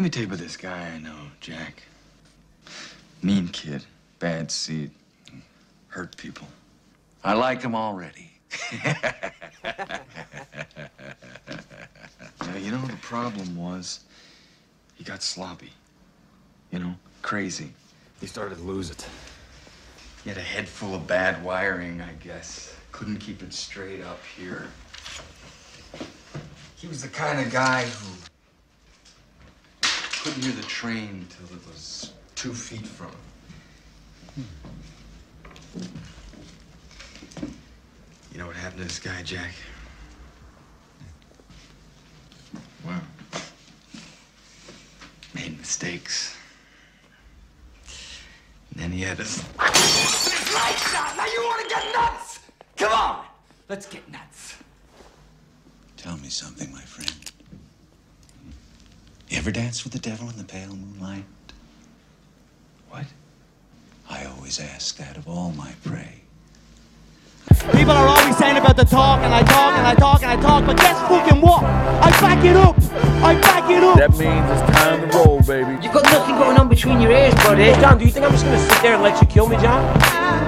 Let me tell you about this guy I know, Jack. Mean kid, bad seed, hurt people. I like him already. Yeah, you know, the problem was he got sloppy. You know, crazy. He started to lose it. He had a head full of bad wiring, I guess. Couldn't keep it straight up here. He was the kind of guy who couldn't hear the train till it was two feet from him. You know what happened to this guy, Jack? Well, made mistakes. And then he had us. Lights out! Now you want to get nuts? Come on! Let's get nuts. Tell me something, my friend. You ever dance with the devil in the pale moonlight? What? I always ask that of all my prey. People are always saying about the talk, and I talk, and I talk, and I talk, but guess fucking what? I back it up! I back it up! That means it's time to roll, baby. You've got nothing going on between your ears, buddy. John, do you think I'm just gonna sit there and let you kill me, John?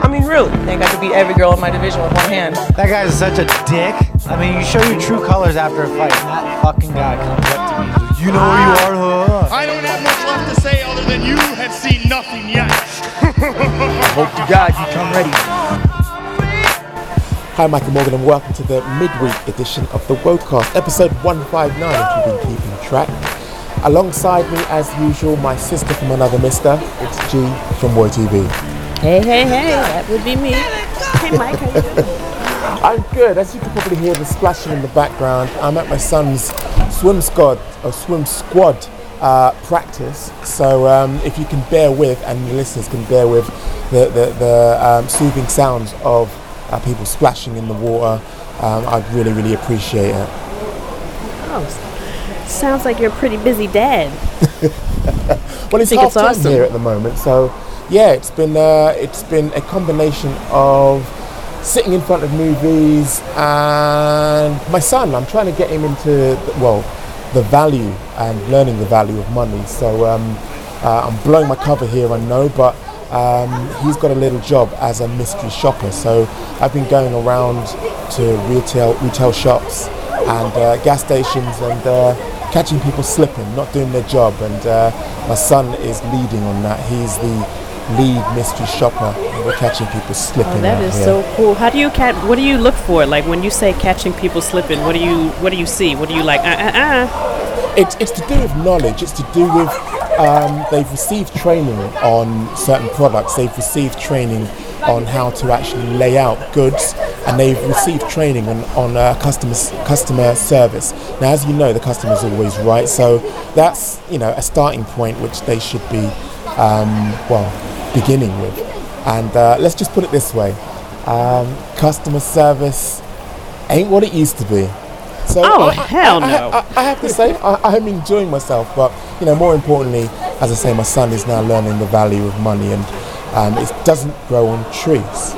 I mean, really? I think I could beat every girl in my division with one hand. That guy is such a dick. I mean, you show your true colors after a fight. and That fucking guy comes up to me. And goes, You know who you are, huh? I don't have much left to say other than you have seen nothing yet. Hope to God you come ready. Hi, Michael Morgan, and welcome to the midweek edition of the Wodcast, episode 159, if you've been keeping track. Alongside me, as usual, my sister from another mister, it's G from Woy TV. Hey, hey, hey, that would be me. Hey, Mike, how you doing? I'm good. As you can probably hear the splashing in the background, I'm at my son's swim squad or swim squad uh, practice. So um, if you can bear with, and the listeners can bear with the the, the um, soothing sounds of uh, people splashing in the water, um, I'd really really appreciate it. Oh, sounds like you're a pretty busy dad. well, it's think half it's awesome. here at the moment, so yeah, it's been uh, it's been a combination of sitting in front of movies and my son. I'm trying to get him into well the value and learning the value of money. So um, uh, I'm blowing my cover here, I know, but. Um, he's got a little job as a mystery shopper, so I've been going around to retail retail shops and uh, gas stations and uh, catching people slipping, not doing their job. And uh, my son is leading on that. He's the lead mystery shopper. And we're catching people slipping. Oh, that is here. so cool. How do you catch? What do you look for? Like when you say catching people slipping, what do you what do you see? What do you like? Uh, uh, uh. It's, it's to do with knowledge. It's to do with um, they've received training on certain products. They've received training on how to actually lay out goods, and they've received training on, on uh, customer customer service. Now, as you know, the customer's always right, so that's you know a starting point which they should be um, well beginning with. And uh, let's just put it this way: um, customer service ain't what it used to be. So Oh, I- I- hell I- no. I, I have to say, I, I'm enjoying myself, but you know, more importantly, as I say, my son is now learning the value of money, and um, it doesn't grow on trees.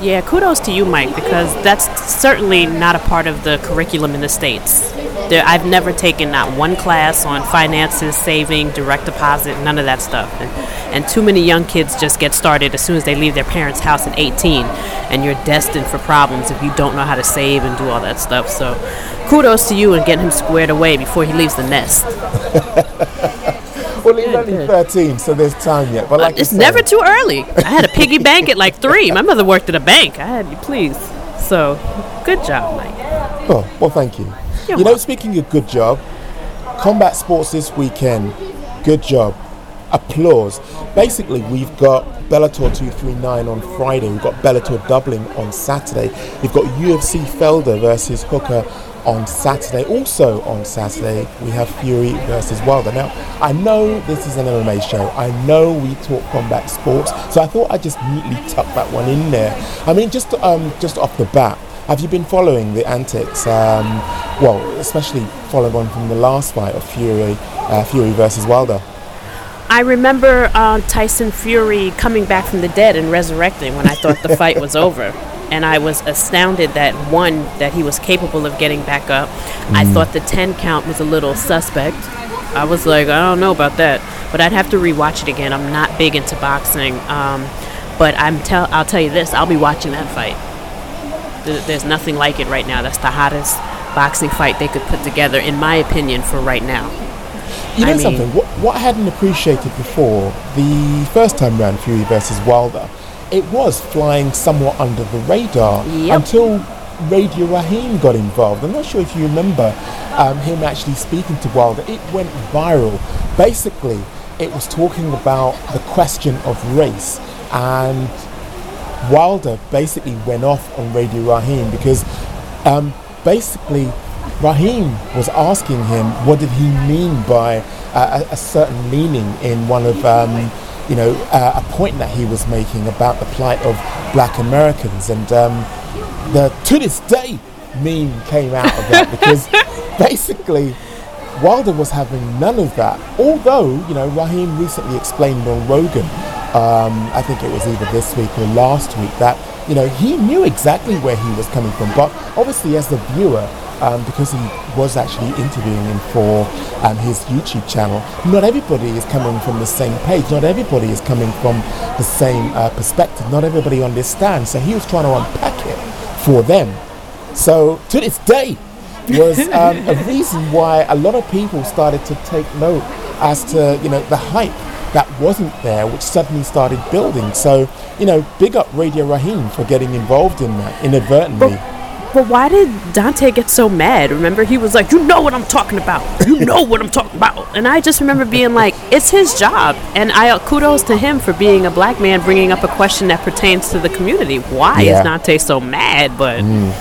Yeah, kudos to you, Mike, because that's certainly not a part of the curriculum in the states. There, I've never taken not one class on finances, saving, direct deposit, none of that stuff. And, and too many young kids just get started as soon as they leave their parents' house at 18, and you're destined for problems if you don't know how to save and do all that stuff. So, kudos to you and getting him squared away before he leaves the nest. Well, he's only 13, so there's time yet. But uh, like it's you never too early. I had a piggy bank at like three. My mother worked at a bank. I had you please. So, good job, Mike. Oh, well, thank you. You're you know, welcome. speaking of good job, combat sports this weekend. Good job. Applause. Basically, we've got Bellator 239 on Friday. We've got Bellator Dublin on Saturday. We've got UFC Felder versus Hooker on Saturday. Also on Saturday, we have Fury versus Wilder. Now, I know this is an MMA show. I know we talk combat sports, so I thought I'd just neatly tuck that one in there. I mean, just um, just off the bat, have you been following the antics? Um, well, especially following on from the last fight of Fury, uh, Fury versus Wilder. I remember uh, Tyson Fury coming back from the dead and resurrecting when I thought the fight was over. And I was astounded that one, that he was capable of getting back up. I Mm. thought the 10 count was a little suspect. I was like, I don't know about that, but I'd have to rewatch it again. I'm not big into boxing, um, but I'm tell I'll tell you this: I'll be watching that fight. There's nothing like it right now. That's the hottest boxing fight they could put together, in my opinion, for right now. You know I mean- something? What, what I hadn't appreciated before, the first time round Fury versus Wilder, it was flying somewhat under the radar Yep. until Radio Raheem got involved. I'm not sure if you remember um, him actually speaking to Wilder. It went viral. Basically, it was talking about the question of race and Wilder basically went off on Radio Raheem because um, basically Raheem was asking him what did he mean by uh, a, a certain meaning in one of um, you know uh, a point that he was making about the plight of black Americans and um, the to this day meme came out of that because basically Wilder was having none of that. Although, you know, Raheem recently explained on Rogan, um, I think it was either this week or last week, that, you know, he knew exactly where he was coming from. But obviously, as the viewer, um, because he was actually interviewing him for um, his YouTube channel, not everybody is coming from the same page. Not everybody is coming from the same uh, perspective. Not everybody understands. So he was trying to unpack it for them. So to this day, was um, a reason why a lot of people started to take note as to you know the hype that wasn't there, which suddenly started building. So you know, big up Radio Raheem for getting involved in that inadvertently. But why did Deontay get so mad? Remember, he was like, "You know what I'm talking about. You know what I'm talking about." And I just remember being like, "It's his job." And I uh, kudos to him for being a black man, bringing up a question that pertains to the community. Why Yeah. is Deontay so mad? But Mm.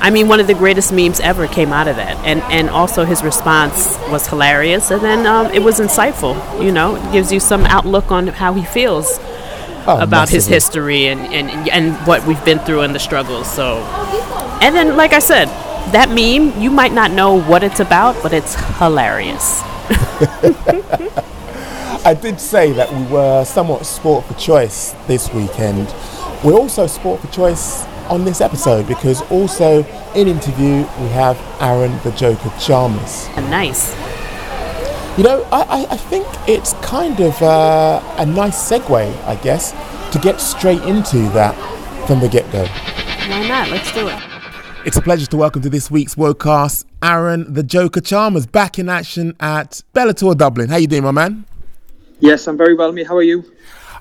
I mean, one of the greatest memes ever came out of that, and and also his response was hilarious, and then um, it was insightful. You know, it gives you some outlook on how he feels Oh, about his history and, and and what we've been through and the struggles. So, and then like I said, that meme you might not know what it's about, but it's hilarious. I did say that we were somewhat sport for choice this weekend. We're also sport for choice on this episode because also in interview we have Aaron the Joker Chalmers. Nice. You know, I, I, I think it's kind of uh, a nice segue, I guess, to get straight into that from the get go. Why not? Let's do it. It's a pleasure to welcome to this week's Wocast Aaron the Joker Chalmers back in action at Bellator Dublin. How you doing, my man? Yes, I'm very well, mate. How are you?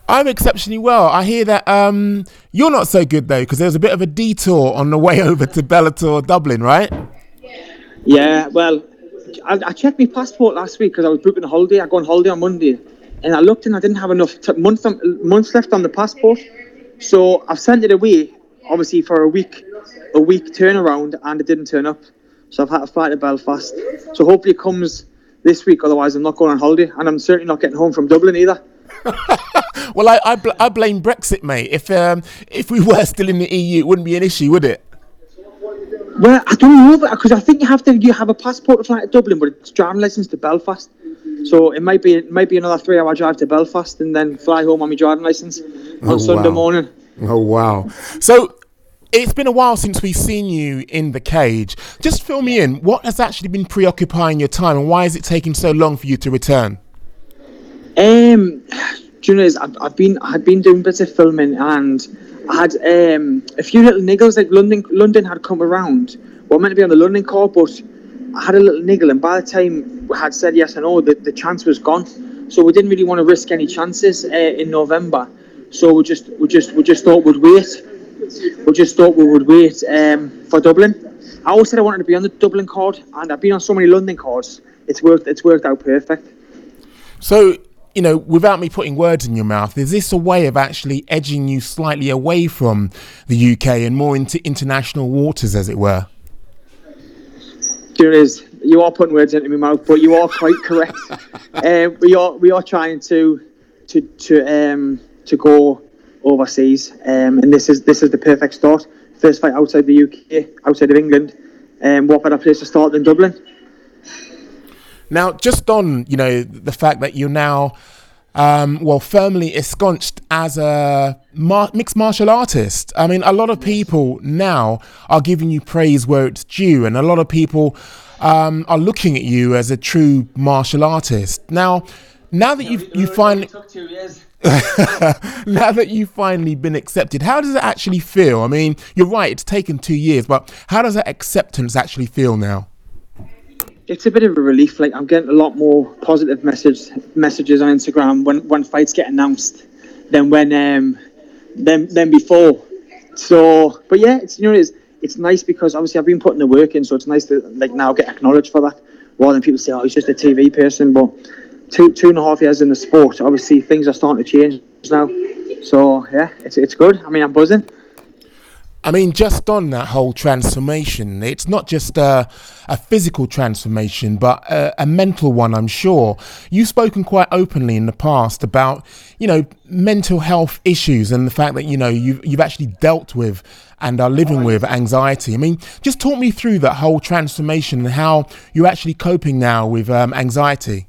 I'm exceptionally well. I hear that um, you're not so good though, because there was a bit of a detour on the way over to Bellator Dublin, right? Yeah. Yeah, well, I, I checked my passport last week because I was booking a holiday. I go on holiday on Monday, and I looked and I didn't have enough t- months months left on the passport, so I've sent it away. Obviously for a week, a week turnaround, and it didn't turn up. So I've had to fly to Belfast. So hopefully it comes this week. Otherwise, I'm not going on holiday, and I'm certainly not getting home from Dublin either. Well, I I, bl- I blame Brexit, mate. If um, if we were still in the EU, it wouldn't be an issue, would it? Well, I don't know because I think you have to you have a passport to fly to Dublin, but it's driving license to Belfast. So it might be it might be another three hour drive to Belfast and then fly home on my driving license on Oh, Sunday wow. morning. Oh wow! So it's been a while since we've seen you in the cage. Just fill me in. What has actually been preoccupying your time, and why is it taking so long for you to return? Um, do you know, is I've, I've been I've been doing bits of filming and I had um a few little niggles like London London had come around. Well, I meant to be on the London call, but I had a little niggle, and by the time we had said yes or no, the, the chance was gone. So we didn't really want to risk any chances uh, in November. So we just we just we just thought we'd wait. We just thought we would wait um, for Dublin. I always said I wanted to be on the Dublin card, and I've been on so many London cards. It's worked. It's worked out perfect. So, you know, without me putting words in your mouth, is this a way of actually edging you slightly away from the UK and more into international waters, as it were? There is. You are putting words into my mouth, but you are quite correct. uh, we are we are trying to to to um to go overseas, um, and this is this is the perfect start. First fight outside the UK, outside of England. Um, what better place to start than Dublin? Now, just on you know the fact that you're now, um, well, firmly ensconced as a mar- mixed martial artist. I mean, a lot of people now are giving you praise where it's due, and a lot of people um, are looking at you as a true martial artist. Now, now that you've you finally now that you've finally been accepted, how does it actually feel? I mean, you're right; it's taken two years, but how does that acceptance actually feel now? It's a bit of a relief. Like I'm getting a lot more positive message messages on Instagram when when fights get announced than when um than than before. So, but yeah, it's you know it's it's nice because obviously I've been putting the work in, so it's nice to like now get acknowledged for that, rather than people say, "Oh, he's just a TV person." But two two and a half years in the sport, obviously things are starting to change now. So yeah, it's it's good. I mean, I'm buzzing. I mean, just on that whole transformation, it's not just a, a physical transformation, but a, a, mental one, I'm sure. You've spoken quite openly in the past about, you know, mental health issues and the fact that, you know, you've, you've actually dealt with and are living with anxiety. I mean, just talk me through that whole transformation and how you're actually coping now with um, anxiety.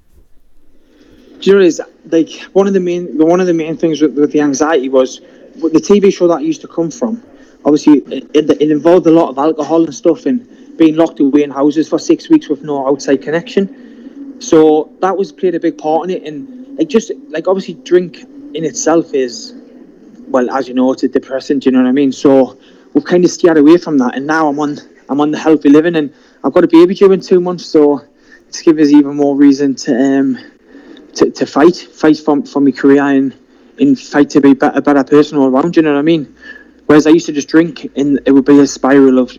Do you know, like one of the main one of the main things with, with the anxiety was the TV show that I used to come from obviously it, it, involved a lot of alcohol and stuff and being locked away in houses for six weeks with no outside connection. So that was played a big part in it, and like just like obviously drink in itself is, well, as you know, it's a depressant. You know what I mean? So we've kind of steered away from that, and now I'm on I'm on the healthy living, and I've got a baby due in two months, so it's given us even more reason to um to, to fight, fight for for my career and in fight to be a better, better person all around. You know what I mean? Whereas I used to just drink, and it would be a spiral of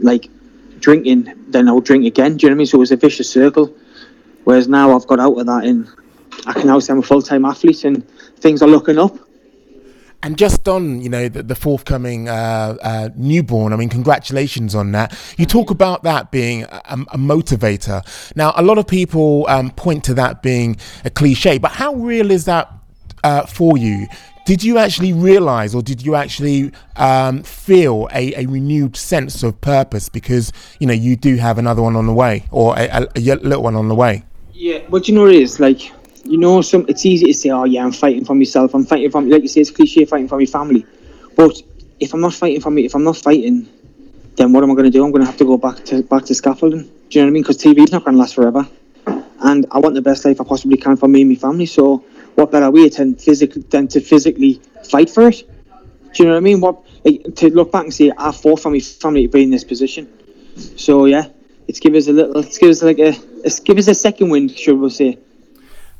like drinking, then I would drink again. Do you know what I mean? So it was a vicious circle. Whereas now I've got out of that, and I can now say I'm a full time athlete, and things are looking up. And just on, you know, the, the forthcoming uh, uh, newborn, I mean, congratulations on that. You talk about that being a, a motivator. Now, a lot of people um, point to that being a cliche, but how real is that uh, for you? Did you actually realize or did you actually um, feel a, a, renewed sense of purpose? Because you know you do have another one on the way or a, a, a little one on the way. Yeah but you know it is like you know some it's easy to say oh yeah i'm fighting for myself i'm fighting for like you say it's cliche fighting for my family. But if i'm not fighting for me if i'm not fighting then what am i going to do? I'm going to have to go back to back to scaffolding. Do you know what i mean? Because tv's not going to last forever. And i want the best life i possibly can for me and my family so what better way than physically than to physically fight for it? Do you know what I mean? What like, to look back and say ah, I fought for my family to be in this position. So yeah, it's give us a little. It's give us like a. It's give us a second wind, should we say?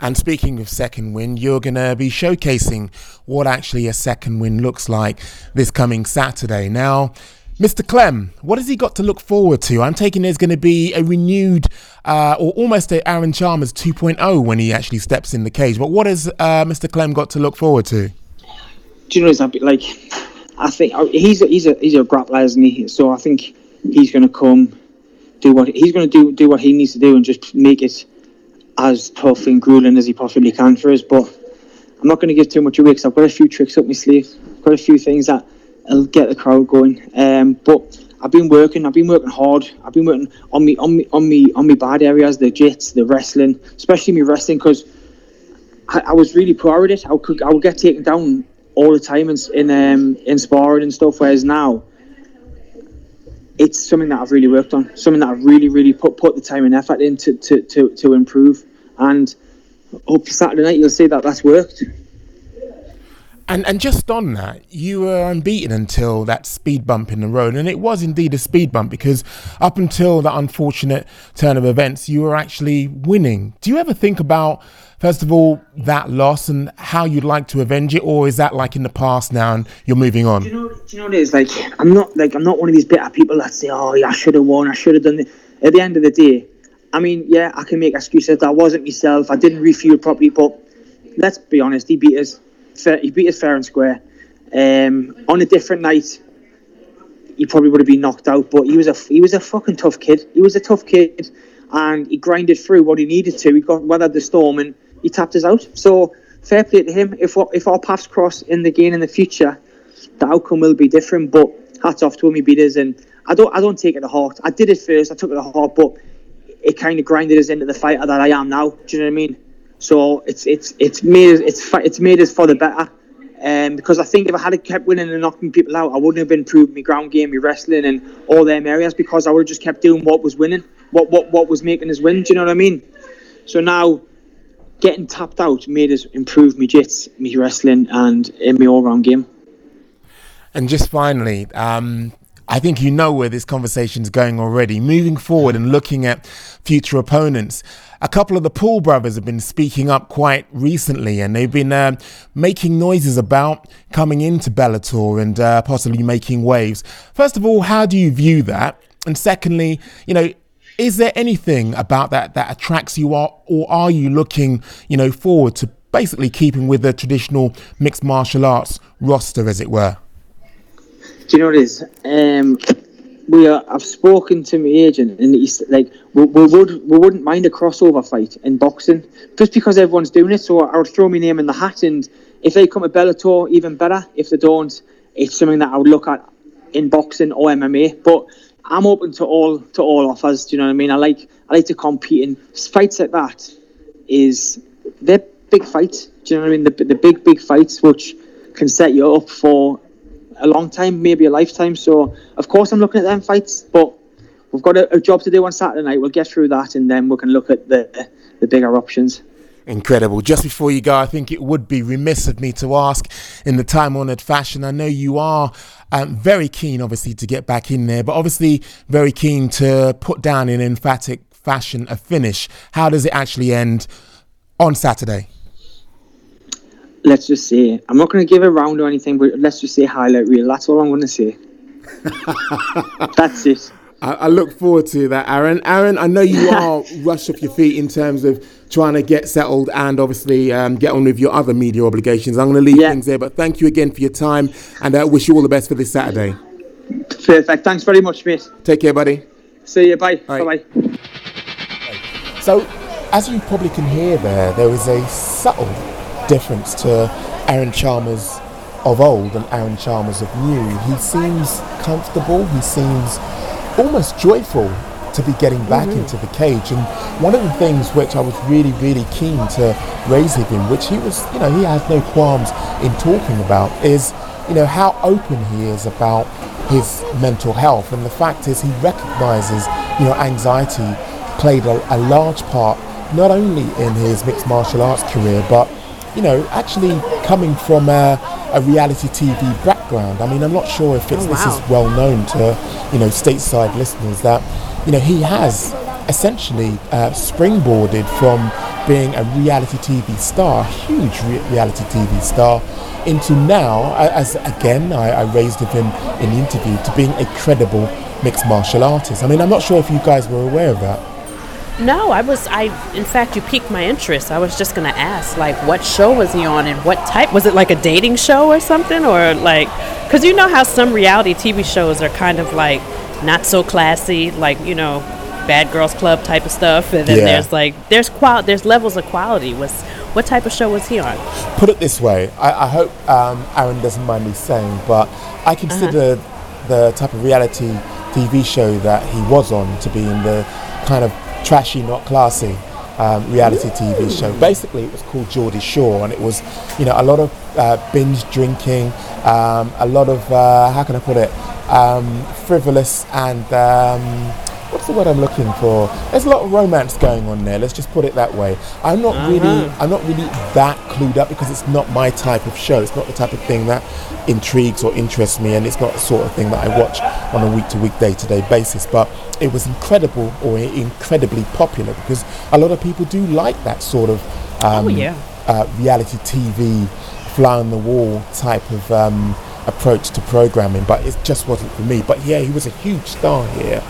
And speaking of second wind, you're going to be showcasing what actually a second wind looks like this coming Saturday. Now, Mr. Clem, what has he got to look forward to? I'm taking there's going to be a renewed uh, or almost a Aaron Chalmers 2.0 when he actually steps in the cage. But what has uh, Mr. Clem got to look forward to? Do you know, it's like, I think uh, he's a, he's a, he's a grappler, isn't he? So I think he's going to come, do what he's going to do, do what he needs to do and just make it as tough and grueling as he possibly can for us. But I'm not going to give too much away because I've got a few tricks up my sleeve. I've got a few things that it'll get the crowd going. Um, but I've been working. I've been working hard. I've been working on me, on me, on me, on me bad areas, the jits, the wrestling, especially me wrestling, because I, I, was really poor of it. I could, I would get taken down all the time in in, um, in sparring and stuff. Whereas now, it's something that I've really worked on. Something that I've really, really put put the time and effort into to, to, to improve. And hope Saturday night you'll see that that's worked. And and just on that, you were unbeaten until that speed bump in the road, and it was indeed a speed bump because up until that unfortunate turn of events, you were actually winning. Do you ever think about, first of all, that loss and how you'd like to avenge it, or is that like in the past now and you're moving on? Do you know? Do you know what it is? Like I'm not like I'm not one of these bitter people that say, "Oh, yeah, I should have won. I should have done it." At the end of the day, I mean, yeah, I can make excuses. I wasn't myself. I didn't refuel properly, but let's be honest, he beat us he beat us fair and square. Um, on a different night, he probably would have been knocked out. But he was a he was a fucking tough kid. He was a tough kid, and he grinded through what he needed to. He got weathered the storm and he tapped us out. So fair play to him. If if our paths cross in the game in the future, the outcome will be different. But hats off to him, he beat us, and I don't I don't take it to heart. I did it first. I took it to heart, but it kind of grinded us into the fighter that I am now. Do you know what I mean? So it's it's it's made it's it's made us for the better. Um, because I think if I had kept winning and knocking people out, I wouldn't have improved my ground game, my wrestling, and all them areas because I would have just kept doing what was winning. what what what was making us win. Do you know what I mean? So now getting tapped out made us improve my jits, my wrestling, and in my all round game. And just finally, um, I think you know where this conversation is going already. Moving forward and looking at future opponents, a couple of the Paul brothers have been speaking up quite recently, and they've been uh, making noises about coming into Bellator and uh, possibly making waves. First of all, how do you view that? And secondly, you know, is there anything about that that attracts you, or, or are you looking, you know, forward to basically keeping with the traditional mixed martial arts roster, as it were? Do you know what it is? Um, we are. I've spoken to my agent, and he's like, we, we would we wouldn't mind a crossover fight in boxing, just because everyone's doing it. So I would throw my name in the hat, and if they come to Bellator, even better. If they don't, it's something that I would look at in boxing or MMA. But I'm open to all to all offers. Do you know what I mean? I like I like to compete in fights like that. Is they're big fights. Do you know what I mean? The the big big fights which can set you up for a long time, maybe a lifetime. So of course I'm looking at them fights, but we've got a, a job to do on Saturday night. We'll get through that, and then we can look at the the bigger options. Incredible. Just before you go, I think it would be remiss of me to ask in the time honoured fashion. I know you are um, very keen, obviously, to get back in there, but obviously very keen to put down in emphatic fashion a finish. How does it actually end on Saturday? Let's just say, I'm not going to give a round or anything, but let's just say highlight reel. That's all I'm going to say. That's it. I, I, look forward to that, Aaron. Aaron, I know you are rushed off your feet in terms of trying to get settled and obviously um, get on with your other media obligations. I'm going to leave yeah. things there, but thank you again for your time and I uh, wish you all the best for this Saturday. Perfect. Thanks very much, mate. Take care, buddy. See you. Bye. Bye bye. So, as you probably can hear there, there is a subtle difference to Aaron Chalmers of old and Aaron Chalmers of new. He seems comfortable, he seems almost joyful to be getting back mm-hmm. into the cage. And one of the things which I was really, really keen to raise with him, which he was, you know, he has no qualms in talking about, is, you know, how open he is about his mental health. And the fact is, he recognizes, you know, anxiety played a, a large part not only in his mixed martial arts career, but you know, actually coming from a, a, reality TV background. I mean, I'm not sure if it's, oh, wow. this is well known to, you know, stateside listeners that, you know, he has essentially uh, springboarded from being a reality TV star, a huge re- reality TV star, into now, as again I, I raised with him in the interview, to being a credible mixed martial artist. I mean, I'm not sure if you guys were aware of that. No, I was. I in fact, you piqued my interest. I was just gonna ask, like, what show was he on, and what type? Was it like a dating show or something, or like? Because you know how some reality TV shows are kind of like not so classy, like you know, Bad Girls Club type of stuff, and then yeah. there's like there's qual there's levels of quality. Was what type of show was he on? Put it this way, I, I hope um, Aaron doesn't mind me saying, but I consider uh-huh. the type of reality TV show that he was on to be in the kind of trashy, not classy um, reality TV show. Basically, it was called Geordie Shore, and it was, you know, a lot of uh, binge drinking, um, a lot of uh, how can I put it, um, frivolous and um, what's the word I'm looking for? There's a lot of romance going on there. Let's just put it that way. I'm not uh-huh. really, I'm not really that clued up because it's not my type of show. It's not the type of thing that intrigues or interests me, and it's not the sort of thing that I watch on a week-to-week, day-to-day basis. But it was incredible or incredibly popular because a lot of people do like that sort of um, oh, yeah. uh, reality TV, fly on the wall type of. Um, approach to programming, but it just wasn't for me. But yeah, he was a huge star here,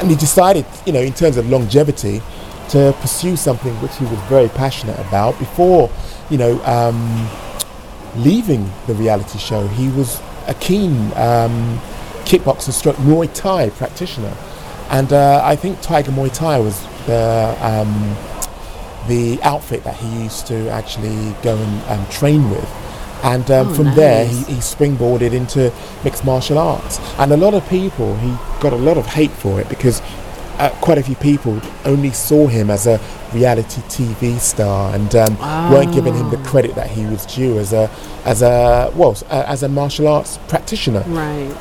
and he decided, you know, in terms of longevity, to pursue something which he was very passionate about. Before, you know, um, leaving the reality show, he was a keen um, kickboxer stroke Muay Thai practitioner, and uh, I think Tiger Muay Thai was the um, the outfit that he used to actually go and um, train with and um, oh, from nice. there he, he, springboarded into mixed martial arts and a lot of people he got a lot of hate for it because uh, quite a few people only saw him as a reality TV star and um, oh. weren't giving him the credit that he was due as a as a well uh, as a martial arts practitioner right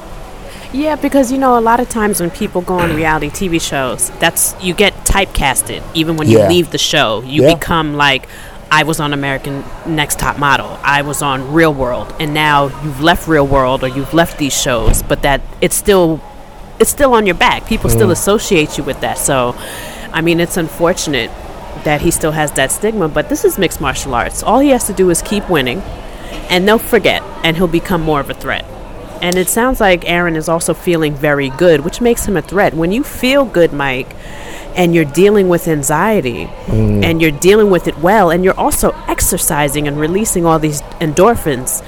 Yeah, because you know, a lot of times when people go on reality TV shows, that's you get typecasted. Even when you leave the show, you Yeah. become like, I was on American Next Top Model, I was on Real World, and now you've left Real World or you've left these shows, but that it's still, it's still on your back. People still Mm. associate you with that. So, I mean, it's unfortunate that he still has that stigma. But this is mixed martial arts. All he has to do is keep winning, and they'll forget, and he'll become more of a threat. And it sounds like Aaron is also feeling very good, which makes him a threat. When you feel good, Mike, and you're dealing with anxiety Mm. and you're dealing with it well, and you're also exercising and releasing all these endorphins,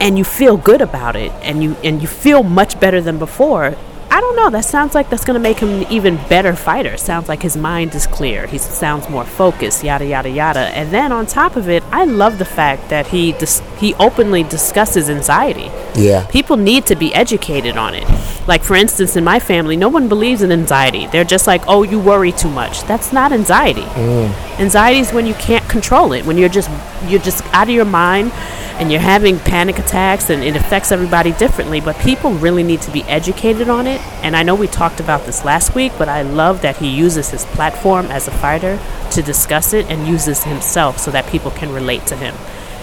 and you feel good about it, and you and you feel much better than before. I don't know. That sounds like that's going to make him an even better fighter. Sounds like his mind is clear. He sounds more focused. Yada yada yada. And then on top of it, I love the fact that he dis- he openly discusses anxiety. Yeah. People need to be educated on it. Like, for instance, in my family, no one believes in anxiety. They're just like, oh, you worry too much. That's not anxiety. Mm. Anxiety is when you can't control it, when you're just you're just out of your mind and you're having panic attacks and it affects everybody differently, but people really need to be educated on it. And I know we talked about this last week, but I love that he uses his platform as a fighter to discuss it and uses himself so that people can relate to him.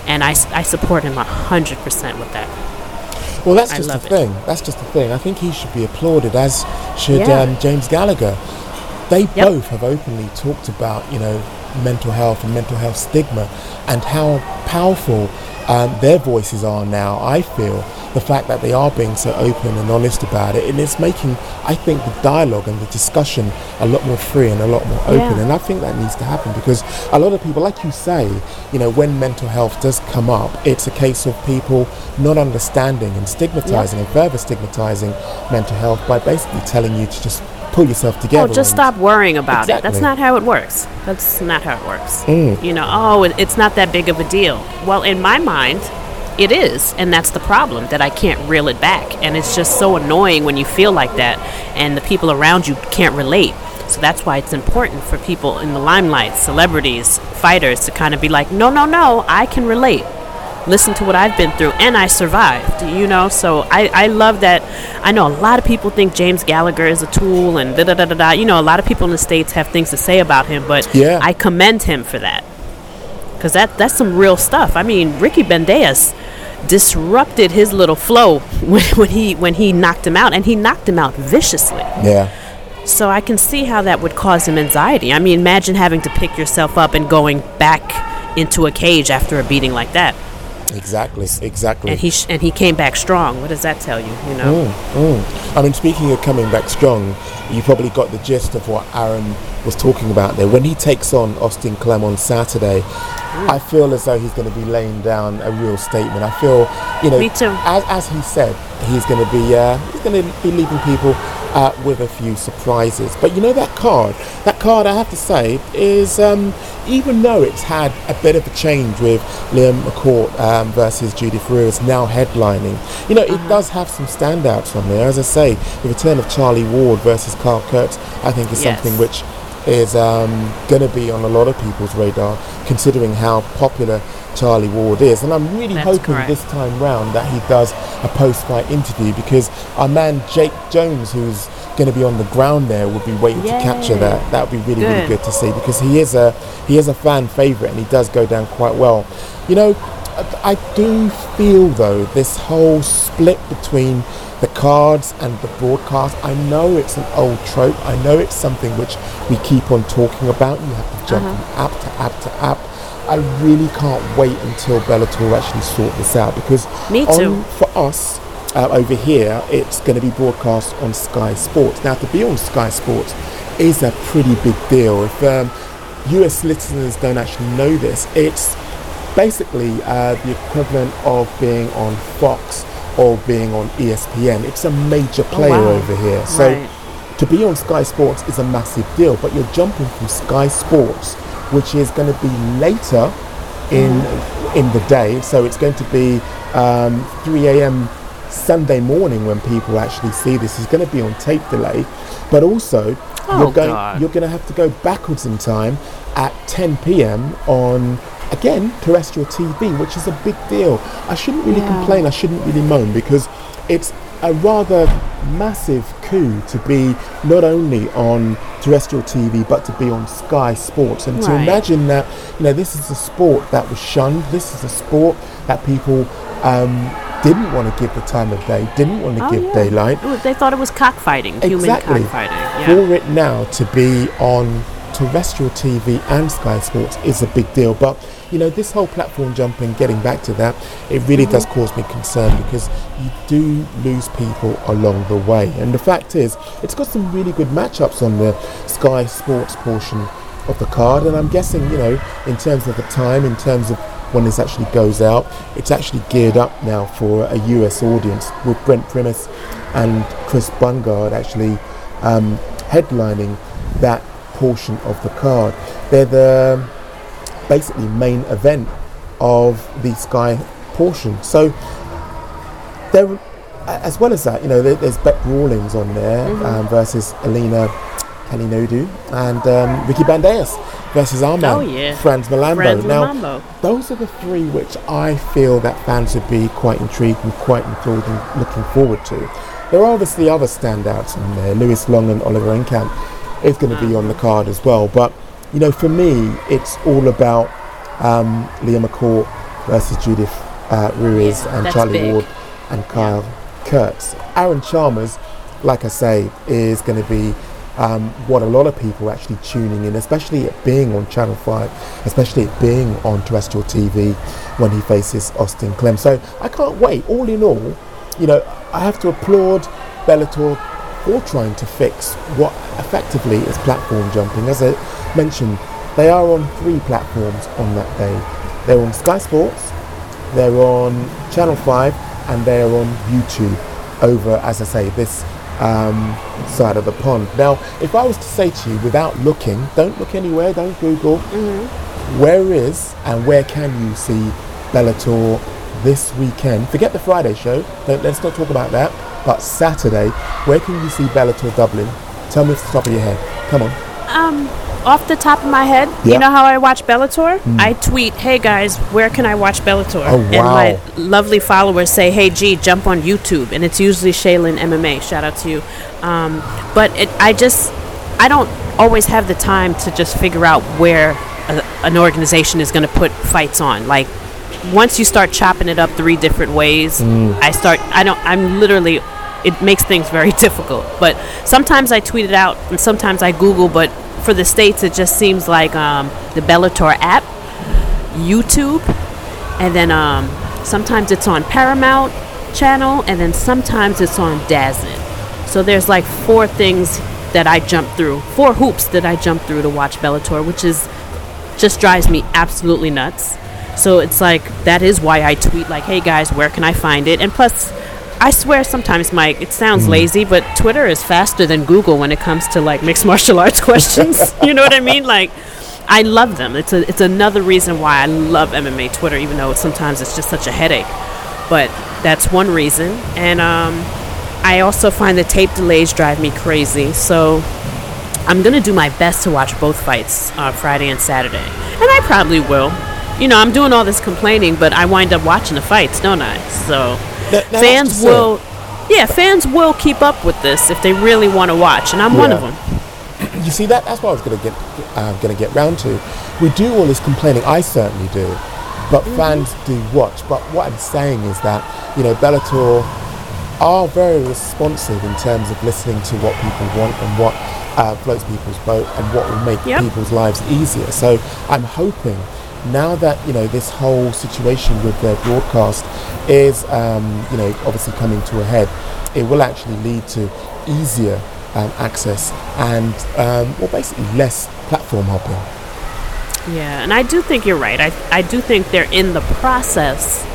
And I, I support him 100% with that. Well, that's just the love it. thing. That's just the thing. I think he should be applauded, as should Yeah. um, James Gallagher. They both have openly talked about, you know, mental health and mental health stigma, and how powerful um, their voices are now. I feel the fact that they are being so open and honest about it, and it's making, I think, the dialogue and the discussion a lot more free and a lot more open. Yeah. And I think that needs to happen because a lot of people, like you say, you know, when mental health does come up, it's a case of people not understanding and stigmatizing and further stigmatizing mental health by basically telling you to just pull yourself together. Oh, just stop worrying about it. That's not how it works. That's not how it works. Mm. You know, oh, it's not that big of a deal. Well, in my mind, it is, and that's the problem that I can't reel it back. And it's just so annoying when you feel like that, and the people around you can't relate. So that's why it's important for people in the limelight, celebrities, fighters, to kind of be like, no, no, no, I can relate. Listen to what I've been through, and I survived. You know, so I, I love that. I know a lot of people think James Gallagher is a tool, and da da da da da. You know, a lot of people in the states have things to say about him, but Yeah. I commend him for that because that that's some real stuff. I mean, Ricky Bandejas disrupted his little flow when, when he when he knocked him out, and he knocked him out viciously. Yeah. So I can see how that would cause him anxiety. I mean, imagine having to pick yourself up and going back into a cage after a beating like that. Exactly. Exactly. And he sh- and he came back strong. What does that tell you? You know. Mm, mm. I mean, speaking of coming back strong, you probably got the gist of what Aaron was talking about there. When he takes on Austin Clem on Saturday, I feel as though he's going to be laying down a real statement. I feel, you know, Me too. As, as he said, he's going to be uh, he's going to be leaving people uh, with a few surprises. But you know that card, that card, I have to say, is um, even though it's had a bit of a change with Leah McCourt um, versus Judy Freer is now headlining. You know, it does have some standouts on there. As I say, the return of Charlie Ward versus Carl Kurtz, I think, is Yes. something which is um, going to be on a lot of people's radar, considering how popular Charlie Ward is. And I'm really That's hoping correct. this time round that he does a post-fight interview because our man Jake Jones, who's going to be on the ground there, will be waiting to capture that. That would be really, really Good. good to see because he is a he is a fan favorite and he does go down quite well. You know, I do feel though this whole split between the cards and the broadcast. I know it's an old trope. I know it's something which we keep on talking about. You have to jump Uh-huh. from app to app to app. I really can't wait until Bellator actually sort this out because Me on- too. for us uh, over here, it's going to be broadcast on Sky Sports. Now, to be on Sky Sports is a pretty big deal. If um, US listeners don't actually know this, it's basically uh, the equivalent of being on Fox or being on ESPN. It's a major player wow. over here. So Right. to be on Sky Sports is a massive deal, but you're jumping from Sky Sports, which is going to be later in in the day. So it's going to be um, 3 a.m. Sunday morning when people actually see this. It's going to be on tape delay, but also Oh, you're going God. you're going to have to go backwards in time at 10 p.m. on again terrestrial TV, which is a big deal. I shouldn't really Yeah. complain. I shouldn't really moan because it's a rather massive coup to be not only on terrestrial TV but to be on Sky Sports and to imagine that you know this is a sport that was shunned this is a sport that people um, didn't want to give the time of day didn't want to Oh, give yeah. daylight They thought it was cockfighting, human exactly cockfighting. Yeah. for it now to be on terrestrial TV and Sky Sports is a big deal. But you know, this whole platform jumping, getting back to that, it really does cause me concern because you do lose people along the way. And the fact is, it's got some really good matchups on the Sky Sports portion of the card, and I'm guessing, you know, in terms of the time, in terms of when this actually goes out, it's actually geared up now for a US audience with Brent Primus and Chris Bungard actually um, headlining that portion of the card. They're the basically main event of the Sky portion. So there, as well as that, you know, there, there's Bec Rawlings on there um, versus Alina Kalinodu and um, Ricky Bandejas versus our man Oh, yeah. Frans Mlambo. Frans now, Mlambo. those are the three which I feel that fans would be quite intrigued and quite enthralled and looking forward to. There are obviously other standouts in there. Lewis Long and Oliver Enkamp is going to be on the card as well. But you know, for me, it's all about um, Leah McCourt versus Judith uh, Ruiz Yeah, and Charlie big. Ward and Kyle Kurtz. Aaron Chalmers, like I say, is going to be um, what a lot of people are actually tuning in, especially it being on Channel 5, especially it being on terrestrial TV when he faces Austin Clem. So I can't wait. All in all, you know, I have to applaud Bellator for trying to fix what effectively is platform jumping. As I mentioned, they are on three platforms on that day. They're on Sky Sports, they're on Channel 5, and they're on YouTube over, as I say, this um, side of the pond. Now, if I was to say to you without looking, don't look anywhere, don't Google, where is and where can you see Bellator this weekend? Forget the Friday show, don't, let's not talk about that, but Saturday, where can you see Bellator Dublin? Tell me off the top of your head. Come on. Um, off the top of my head, Yeah. you know how I watch Bellator? I tweet, "Hey guys, where can I watch Bellator?" Oh, And my lovely followers say, "Hey G, jump on YouTube," and it's usually Shaylin MMA. Shout out to you. Um, but it, I just, I don't always have the time to just figure out where a, an organization is going to put fights on. Like, once you start chopping it up three different ways, I start. I don't. I'm literally. It makes things very difficult. But sometimes I tweet it out, and sometimes I Google. But for the states, it just seems like um, the Bellator app, YouTube, and then um, sometimes it's on Paramount channel, and then sometimes it's on DAZN. So there's like four things that I jump through, four hoops that I jump through to watch Bellator, which is just drives me absolutely nuts. So it's like that is why I tweet like, "Hey guys, where can I find it?" And plus, I swear sometimes, Mike, it sounds lazy, but Twitter is faster than Google when it comes to like mixed martial arts questions. you know what I mean? Like, I love them. It's a it's another reason why I love MMA Twitter, even though sometimes it's just such a headache. But that's one reason, and um, I also find the tape delays drive me crazy. So I'm gonna do my best to watch both fights uh, Friday and Saturday, and I probably will. You know, I'm doing all this complaining, but I wind up watching the fights, don't I? So That- fans will, yeah, fans will keep up with this if they really want to watch, and I'm one of them. You see, that that's what I was going to get uh, going to get round to. We do all this complaining. I certainly do, but fans do watch. But what I'm saying is that you know Bellator are very responsive in terms of listening to what people want and what uh, floats people's boat and what will make Yep. people's lives easier. So I'm hoping now that you know this whole situation with their broadcast is um, you know obviously coming to a head, it will actually lead to easier um, access and um, well basically less platform hopping. Yeah, and I do think you're right. I I do think they're in the process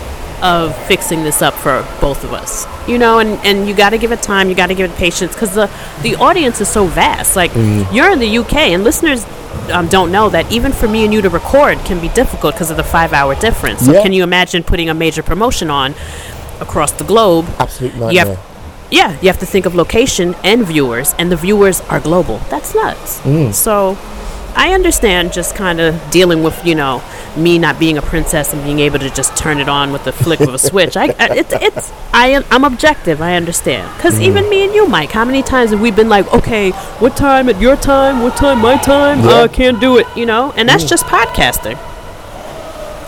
of fixing this up for both of us. You know, and, and you got to give it time. You got to give it patience because the the audience is so vast. Like you're in the UK, and listeners um, don't know that even for me and you to record can be difficult because of the five hour difference. So Yeah. can you imagine putting a major promotion on across the globe? Absolute You have, yeah, you have to think of location and viewers, and the viewers are global. That's nuts. Mm. So, I understand just kind of dealing with you know me not being a princess and being able to just turn it on with the flick of a switch. I, I it's it's I am I'm objective. I understand because Mm. even me and you, Mike, how many times have we been like, okay, what time at your time? What time my time? Yeah. Uh, can't do it, you know? And that's Mm. just podcasting.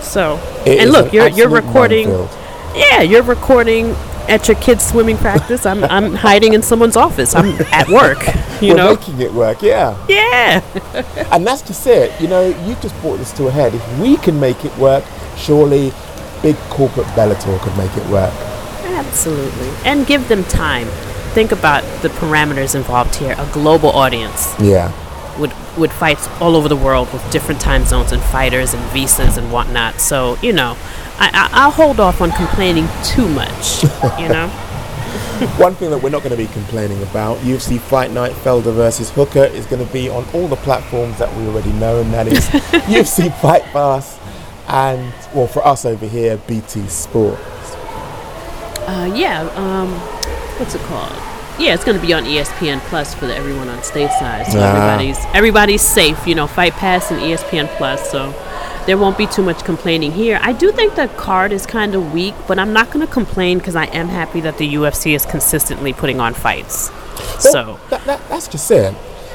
So It and look, you're you're recording. minefield. Yeah, you're recording at your kid's swimming practice. I'm I'm hiding in someone's office. I'm at work. You We're know. making it work, yeah. Yeah. and that's just it. You know, you just brought this to a head. If we can make it work, surely big corporate Bellator could make it work. Absolutely. And give them time. Think about the parameters involved here. A global audience Yeah. would would fights all over the world with different time zones and fighters and visas and whatnot. So you know, I, I I'll hold off on complaining too much. You know. One thing that we're not going to be complaining about, UFC Fight Night Felder versus Hooker is going to be on all the platforms that we already know, and that is UFC Fight Pass and, well, for us over here, BT Sport. Uh, yeah. Um, what's it called? Yeah, it's going to be on ESPN Plus for the everyone on stateside. So Ah. everybody's everybody's safe. You know, Fight Pass and ESPN Plus. So there won't be too much complaining here. I do think the card is kind of weak, but I'm not going to complain because I am happy that the UFC is consistently putting on fights. So That, that, that's just it.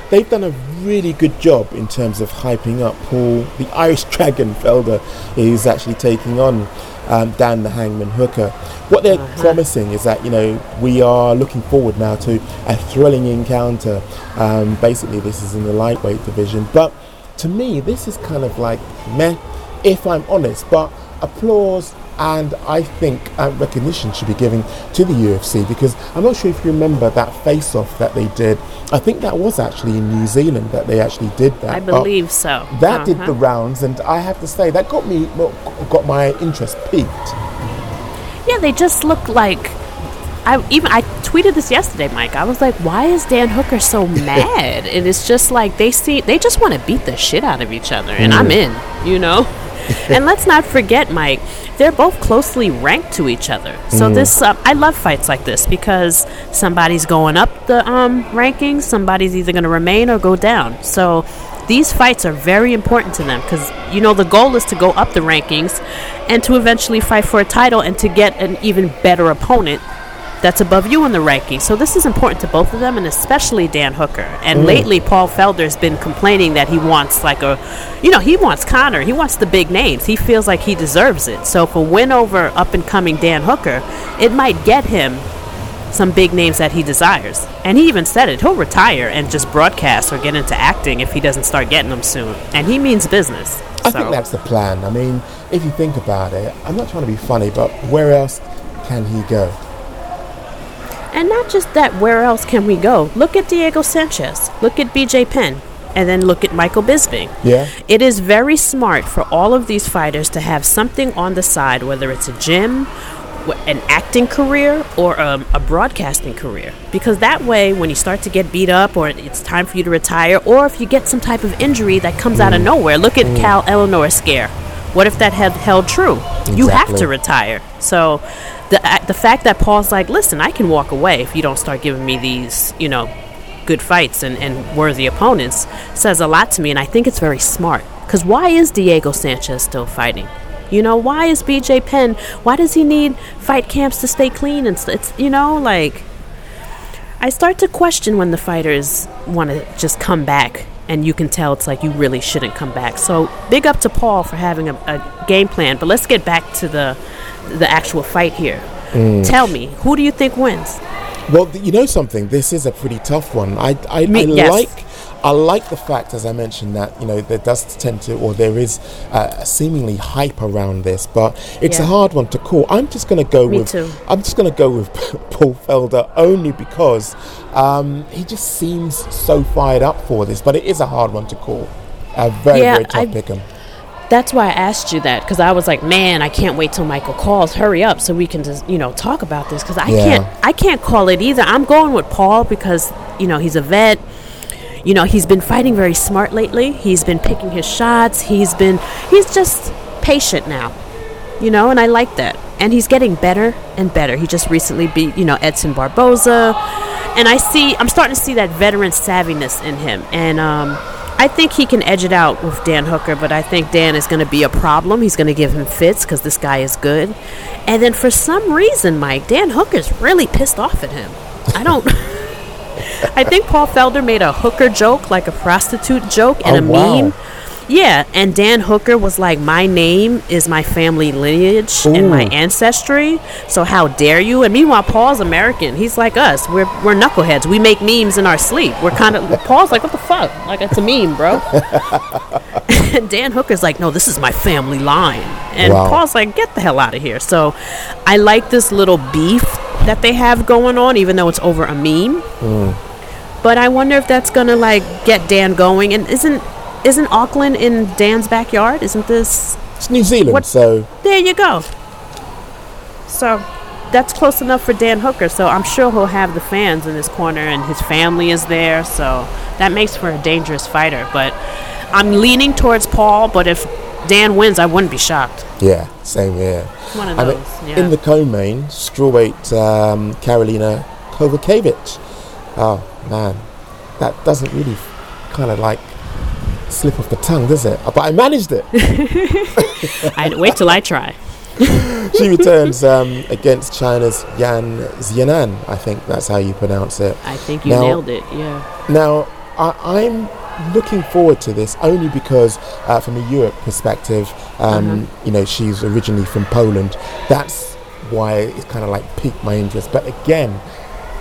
They've done a really good job in terms of hyping up Paul, the Irish Dragon Felder, is actually taking on um, Dan the Hangman Hooker. What they're promising is that, you know, we are looking forward now to a thrilling encounter. Um, basically, this is in the lightweight division. But to me, this is kind of like meh, if I'm honest. But applause and I think uh, recognition should be given to the UFC because I'm not sure if you remember that face off that they did. I think that was actually in New Zealand that they actually did that. I But believe so. That did Uh-huh. the rounds, and I have to say that got me well, got my interest piqued. Yeah, they just look like. I even I tweeted this yesterday, Mike. I was like, "Why is Dan Hooker so mad?" and it's just like they see they just want to beat the shit out of each other, and I'm Mm. in, you know. and let's not forget, Mike. They're both closely ranked to each other. So Mm. this, uh, I love fights like this because somebody's going up the um, rankings, somebody's either going to remain or go down. So these fights are very important to them because you know the goal is to go up the rankings and to eventually fight for a title and to get an even better opponent that's above you in the rankings. So this is important to both of them, and especially Dan Hooker. And Mm. lately, Paul Felder's been complaining that he wants like a, you know, he wants Conor. He wants the big names. He feels like he deserves it. So if a win over up and coming Dan Hooker, it might get him some big names that he desires. And he even said it. He'll retire and just broadcast or get into acting if he doesn't start getting them soon. And he means business. I so. think that's the plan. I mean, if you think about it, I'm not trying to be funny, but where else can he go? And not just that, where else can we go? Look at Diego Sanchez. Look at BJ Penn. And then look at Michael Bisping. Yeah. It is very smart for all of these fighters to have something on the side, whether it's a gym, an acting career, or um, a broadcasting career. Because that way, when you start to get beat up, or it's time for you to retire, or if you get some type of injury that comes out of nowhere, look at Mm. Cal Ellenor scare. What if that had held true? You have to retire. So, the the fact that Paul's like, listen, I can walk away if you don't start giving me these, you know, good fights and, and worthy opponents says a lot to me, and I think it's very smart. Because why is Diego Sanchez still fighting? You know, why is BJ Penn? Why does he need fight camps to stay clean? And st- it's you know like I start to question when the fighters want to just come back, and you can tell it's like you really shouldn't come back. So big up to Paul for having a, a game plan. But let's get back to the the actual fight here. Mm. Tell me, who do you think wins? Well, you know something. This is a pretty tough one. I, I, Me- I yes. like, I like the fact, as I mentioned, that you know there does tend to, or there is uh, seemingly hype around this, but it's a hard one to call. I'm just going to go Me with, too. I'm just going to go with Paul Felder only because um, he just seems so fired up for this. But it is a hard one to call. A very, Yeah, very tough I- pick 'em. That's why I asked you that because I was like, man, I can't wait till Michael calls. Hurry up so we can just you know talk about this because I Yeah. can't I can't call it either. I'm going with Paul because you know he's a vet. You know he's been fighting very smart lately. He's been picking his shots. He's been he's just patient now. You know, and I like that. And he's getting better and better. He just recently beat you know Edson Barboza, and I see I'm starting to see that veteran savviness in him. And um, I think he can edge it out with Dan Hooker, but I think Dan is going to be a problem. He's going to give him fits because this guy is good. And then for some reason, Mike, Dan Hooker's really pissed off at him. I don't. I think Paul Felder made a hooker joke, like a prostitute joke, and Oh, a wow. meme. Yeah, and Dan Hooker was like, "My name is my family lineage and my ancestry. So how dare you?" And meanwhile, Paul's American. He's like us. We're we're knuckleheads. We make memes in our sleep. We're kind of Paul's like, "What the fuck? Like it's a meme, bro." and Dan Hooker's like, "No, this is my family line." And Wow. Paul's like, "Get the hell out of here." So, I like this little beef that they have going on, even though it's over a meme. Hmm. But I wonder if that's gonna like get Dan going. And isn't isn't Auckland in Dan's backyard? Isn't this? It's New Zealand, What- so There you go. So that's close enough for Dan Hooker. So I'm sure he'll have the fans in his corner, and his family is there. So that makes for a dangerous fighter. But I'm leaning towards Paul. But if Dan wins, I wouldn't be shocked. yeah, same here. One of those. yeah. In the co-main, strawweight um, Karolina Kowalkiewicz. Oh man, that doesn't really kind of like slip off the tongue, does it? But I managed it. I wait till I try. she returns um, against China's Yan Xiaonan. I think that's how you pronounce it. I think you Now- nailed it. Yeah. Now, I, I'm looking forward to this only because, uh, from a Europe perspective, um, you know, she's originally from Poland. That's why it's kind of like piqued my interest. But again,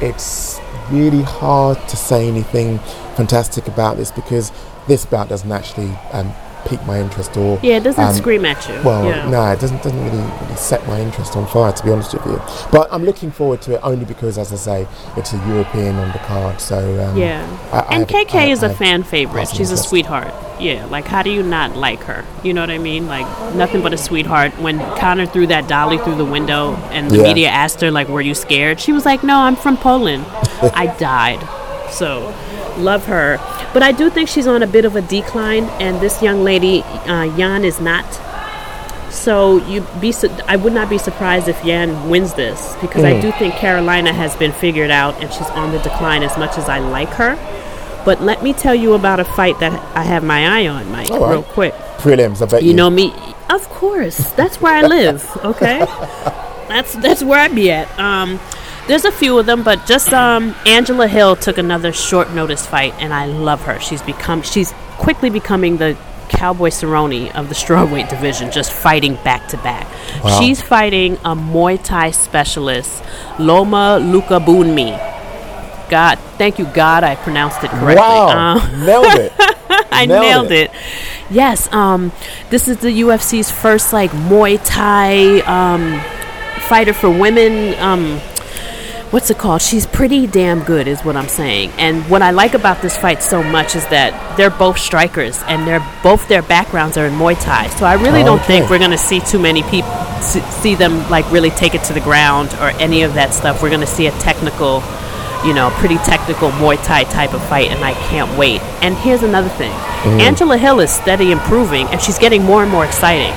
it's really hard to say anything fantastic about this because this bout doesn't actually um, pique my interest or Yeah, it doesn't um, scream at you. well, yeah. no, it doesn't doesn't really, really set my interest on fire, to be honest with you. But I'm looking forward to it only because, as I say, it's a European on the card. So um, Yeah. I- I and have- KK I- is I a fan favorite. She's a sweetheart. Yeah, like how do you not like her? You know what I mean? Like nothing but a sweetheart. When Conor threw that dolly through the window and the Yeah. media asked her like, "Were you scared?" She was like, "No, I'm from Poland. I died." So, love her. But I do think she's on a bit of a decline, and this young lady, uh, Yan, is not. So you be su- I would not be surprised if Yan wins this because I Mm. do think Karolina has been figured out and she's on the decline as much as I like her. But let me tell you about a fight that I have my eye on, Mike, right. real quick. prelims. I bet you, You know me, of course. That's where I live. Okay, that's that's where I be at. Um, there's a few of them, but just um, Angela Hill took another short notice fight, and I love her. She's become she's quickly becoming the Cowboy Cerrone of the strawweight division, just fighting back to back. Wow. She's fighting a Muay Thai specialist, Loma Lookboonmee. God, thank you, God, I pronounced it correctly. Wow, Um, nailed it. I Nailed nailed it. it. Yes, um, this is the UFC's first like Muay Thai um, fighter for women. What's it called? She's pretty damn good, is what I'm saying. And what I like about this fight so much is that they're both strikers, and they're both their backgrounds are in Muay Thai. So I really don't think we're gonna see too many people see them like really take it to the ground or any of that stuff. We're gonna see a technical you know, pretty technical Muay Thai type of fight, and I can't wait. And here's another thing Angela Hill is steady improving, and she's getting more and more exciting.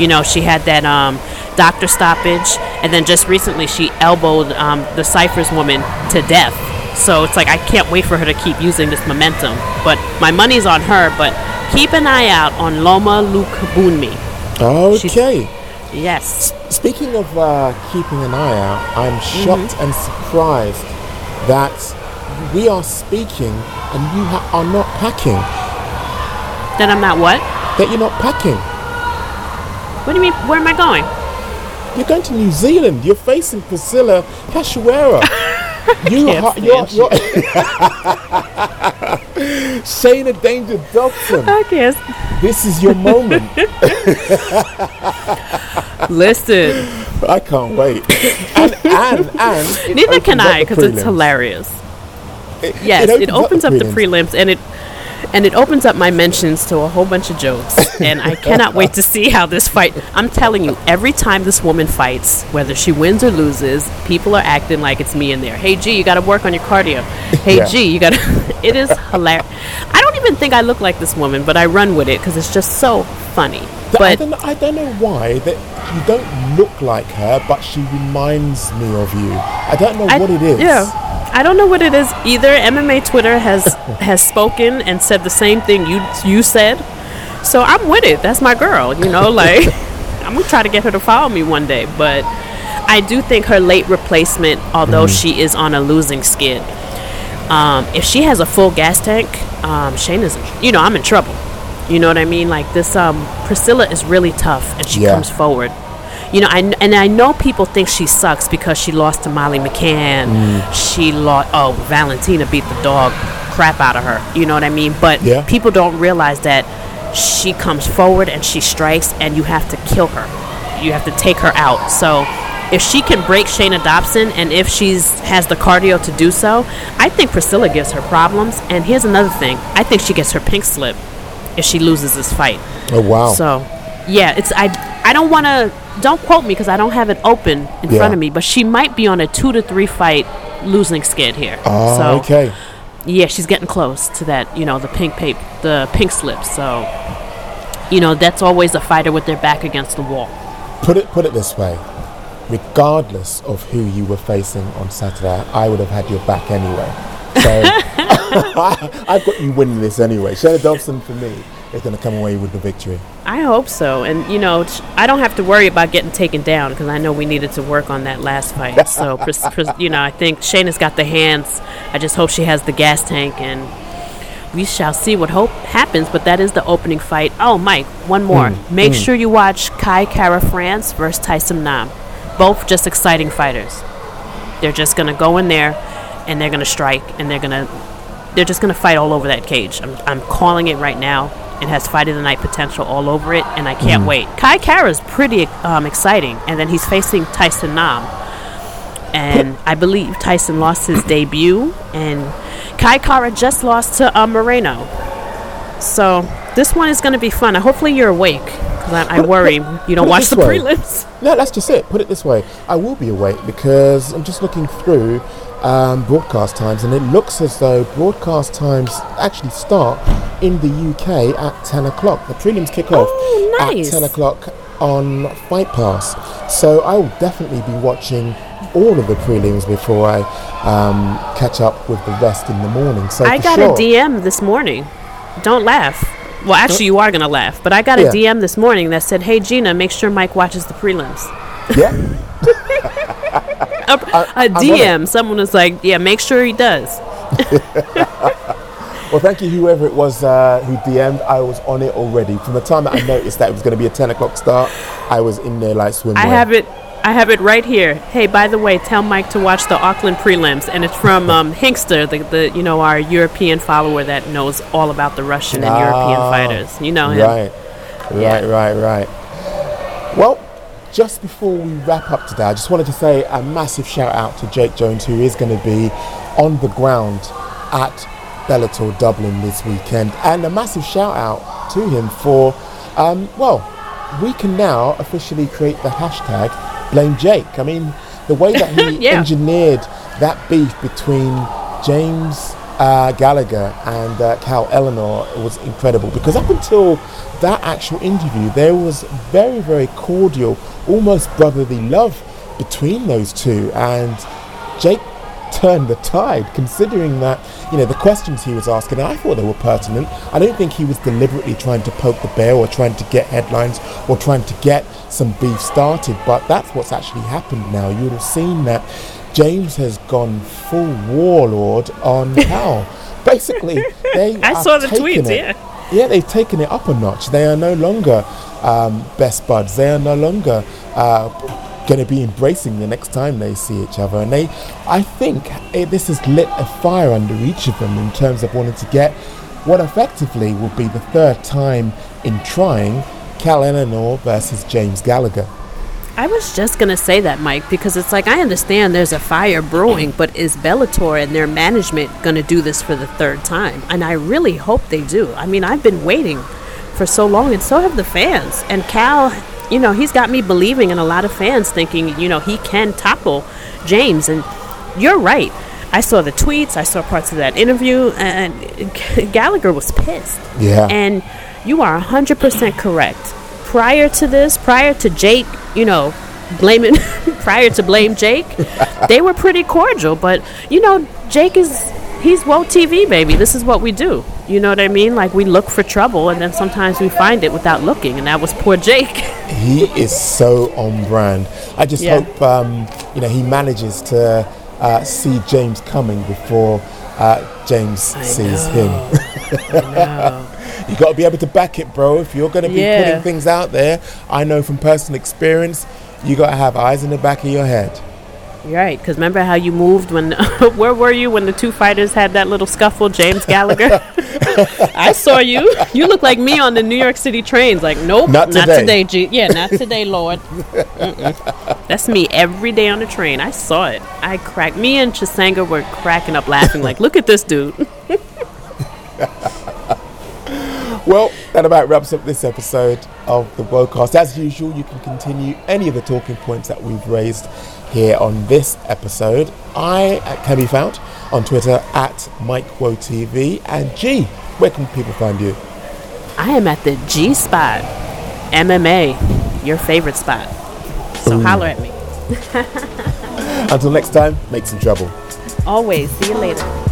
You know, she had that um, doctor stoppage, and then just recently she elbowed um, the Cifers woman to death. So it's like I can't wait for her to keep using this momentum. But my money's on her. But keep an eye out on Loma Luke Bunmi. Okay. Yes. Speaking of uh, keeping an eye out, I'm shocked and surprised that we are speaking and you ha- are not packing. Then I'm not what? That you're not packing. What do you mean? Where am I going? You're going to New Zealand. You're facing Priscilla Cachoeira. you ha- you're, you're Shana Danger Dobson. I guess. This is your moment. Listen. I can't wait. And and and Neither can I because it's hilarious. It- Yes, it opens, up, the prelims. prelims and it and it opens up my mentions to a whole bunch of jokes. and I cannot wait to see how this fight. I'm telling you, every time this woman fights, whether she wins or loses, people are acting like it's me in there. Hey G, you got to work on your cardio. Hey Yeah. G, you got to. it is hilarious. I don't even think I look like this woman, but I run with it because it's just so funny. Th- I But don't, I don't know why that you don't look like her, but she reminds me of you. I don't know I- what it is. Yeah. I don't know what it is either. MMA Twitter has has spoken and said the same thing you you said. So I'm with it. That's my girl. You know, like I'm gonna try to get her to follow me one day. But I do think her late replacement, although she is on a losing skid, um, if she has a full gas tank, um, Shane is, you know, I'm in trouble. You know what I mean? Like this, um, Priscilla is really tough, and she Yeah. comes forward. You know, I, and I know people think she sucks because she lost to Molly McCann. Mm. She lost. Oh, Valentina beat the dog crap out of her. You know what I mean? But Yeah. people don't realize that she comes forward and she strikes, and you have to kill her. You have to take her out. So if she can break Shana Dobson, and if she's has the cardio to do so, I think Priscilla gives her problems. And here's another thing: I think she gets her pink slip if she loses this fight. Oh wow. So, yeah, it's I. I don't want to. Don't quote me because I don't have it open in Yeah. front of me. But she might be on a two to three fight losing skid here. Oh, so, okay. Yeah, she's getting close to that. You know, the pink pape, the pink slip. So, you know, that's always a fighter with their back against the wall. Put it put it this way. Regardless of who you were facing on Saturday, I would have had your back anyway. So I've got you winning this anyway. Shana Dobson for me is going to come away with the victory. I hope so. And, you know, I don't have to worry about getting taken down because I know we needed to work on that last fight. So, pres- pres- you know, I think Shana's got the hands. I just hope she has the gas tank and we shall see what hope happens. But that is the opening fight. Oh, Mike, one more. Mm, Make mm. sure you watch Kai Kara France versus Tyson Nam. Both just exciting fighters. They're just going to go in there and they're going to strike and they're going to they're just going to fight all over that cage. I'm, I'm calling it right now. It has fight of the night potential all over it, and I can't Mhm. wait. Kai Kara is pretty um, exciting, and then he's facing Tyson Nam. And I believe Tyson lost his debut, and Kai Kara just lost to uh, Moreno. So this one is going to be fun. Hopefully you're awake, because I, I worry you Put don't watch the way. prelims. No, that's just it. Put it this way. I will be awake because I'm just looking through um, broadcast times and it looks as though broadcast times actually start in the UK at 10 o'clock. The prelims kick off Oh, nice. at 10 o'clock on Fight Pass. So I will definitely be watching all of the prelims before I um, catch up with the rest in the morning. So I got sure, a DM this morning. Don't laugh. Well, actually, you are gonna laugh, but I got a Yeah. DM this morning that said, "Hey Gina, make sure Mike watches the prelims." Yeah. a, a DM. Someone was like, "Yeah, make sure he does." Well, thank you, whoever it was uh, who DM'd. I was on it already. From the time that I noticed that it was going to be a 10 o'clock start, I was in there like swimming. I have it. I have it right here. Hey, by the way, tell Mike to watch the Auckland prelims, and it's from um, Hinkster, the, the you know our European follower that knows all about the Russian and European Ah, fighters. You know him. Right, Yeah. right, right, right. Well, just before we wrap up today, I just wanted to say a massive shout out to Jake Jones, who is going to be on the ground at Bellator Dublin this weekend, and a massive shout out to him for, um, well, we can now officially create the hashtag Blame Jake. I mean, the way that he Yeah. engineered that beef between James uh, Gallagher and uh, Cal Ellenor was incredible because up until that actual interview, there was very, very cordial, almost brotherly love between those two, and Jake turned the tide considering that you know the questions he was asking I thought they were pertinent. I don't think he was deliberately trying to poke the bear or trying to get headlines or trying to get some beef started but that's what's actually happened now. You would have seen that James has gone full warlord on Cal basically they I saw the tweets, it- yeah. yeah, they've taken it up a notch. They are no longer um, best buds. They are no longer uh, going to be embracing the next time they see each other. And they, I think, eh, this has lit a fire under each of them in terms of wanting to get what effectively will be the third time in trying Cal Ellenor versus James Gallagher. I was just gonna say that, Mike, because it's like I understand there's a fire brewing, but is Bellator and their management gonna do this for the third time? And I really hope they do. I mean, I've been waiting for so long, and so have the fans. And Cal, you know, he's got me believing, and a lot of fans thinking, you know, he can topple James. And you're right. I saw the tweets, I saw parts of that interview, and Gallagher was pissed. Yeah. And you are 100% correct. Prior to this, prior to Jake, you know, blaming prior to blame Jake, they were pretty cordial. But you know, Jake is he's woke TV baby. This is what we do. You know what I mean? Like we look for trouble, and then sometimes we find it without looking, and that was poor Jake. he is so on brand. I just Yeah. hope um, you know he manages to uh, see James coming before uh, James sees him. You got to be able to back it, bro. If you're going to be Yeah. putting things out there, I know from personal experience, you got to have eyes in the back of your head. Right, because remember how you moved when? where were you when the two fighters had that little scuffle? James Gallagher. I saw you. You look like me on the New York City trains. Like, nope, Not today. G. Yeah, not today, Lord. Mm-mm. That's me every day on the train. I saw it. I cracked. Me and Chisanga were cracking up, laughing. Like, look at this dude. Well, that about wraps up this episode of the Worldcast. As usual, you can continue any of the talking points that we've raised here on this episode. I can be found on Twitter at MikeWoTV. And G, where can people find you? I am at the G spot, MMA, your favorite spot. So holler at me. Until next time, make some trouble. Always. See you later.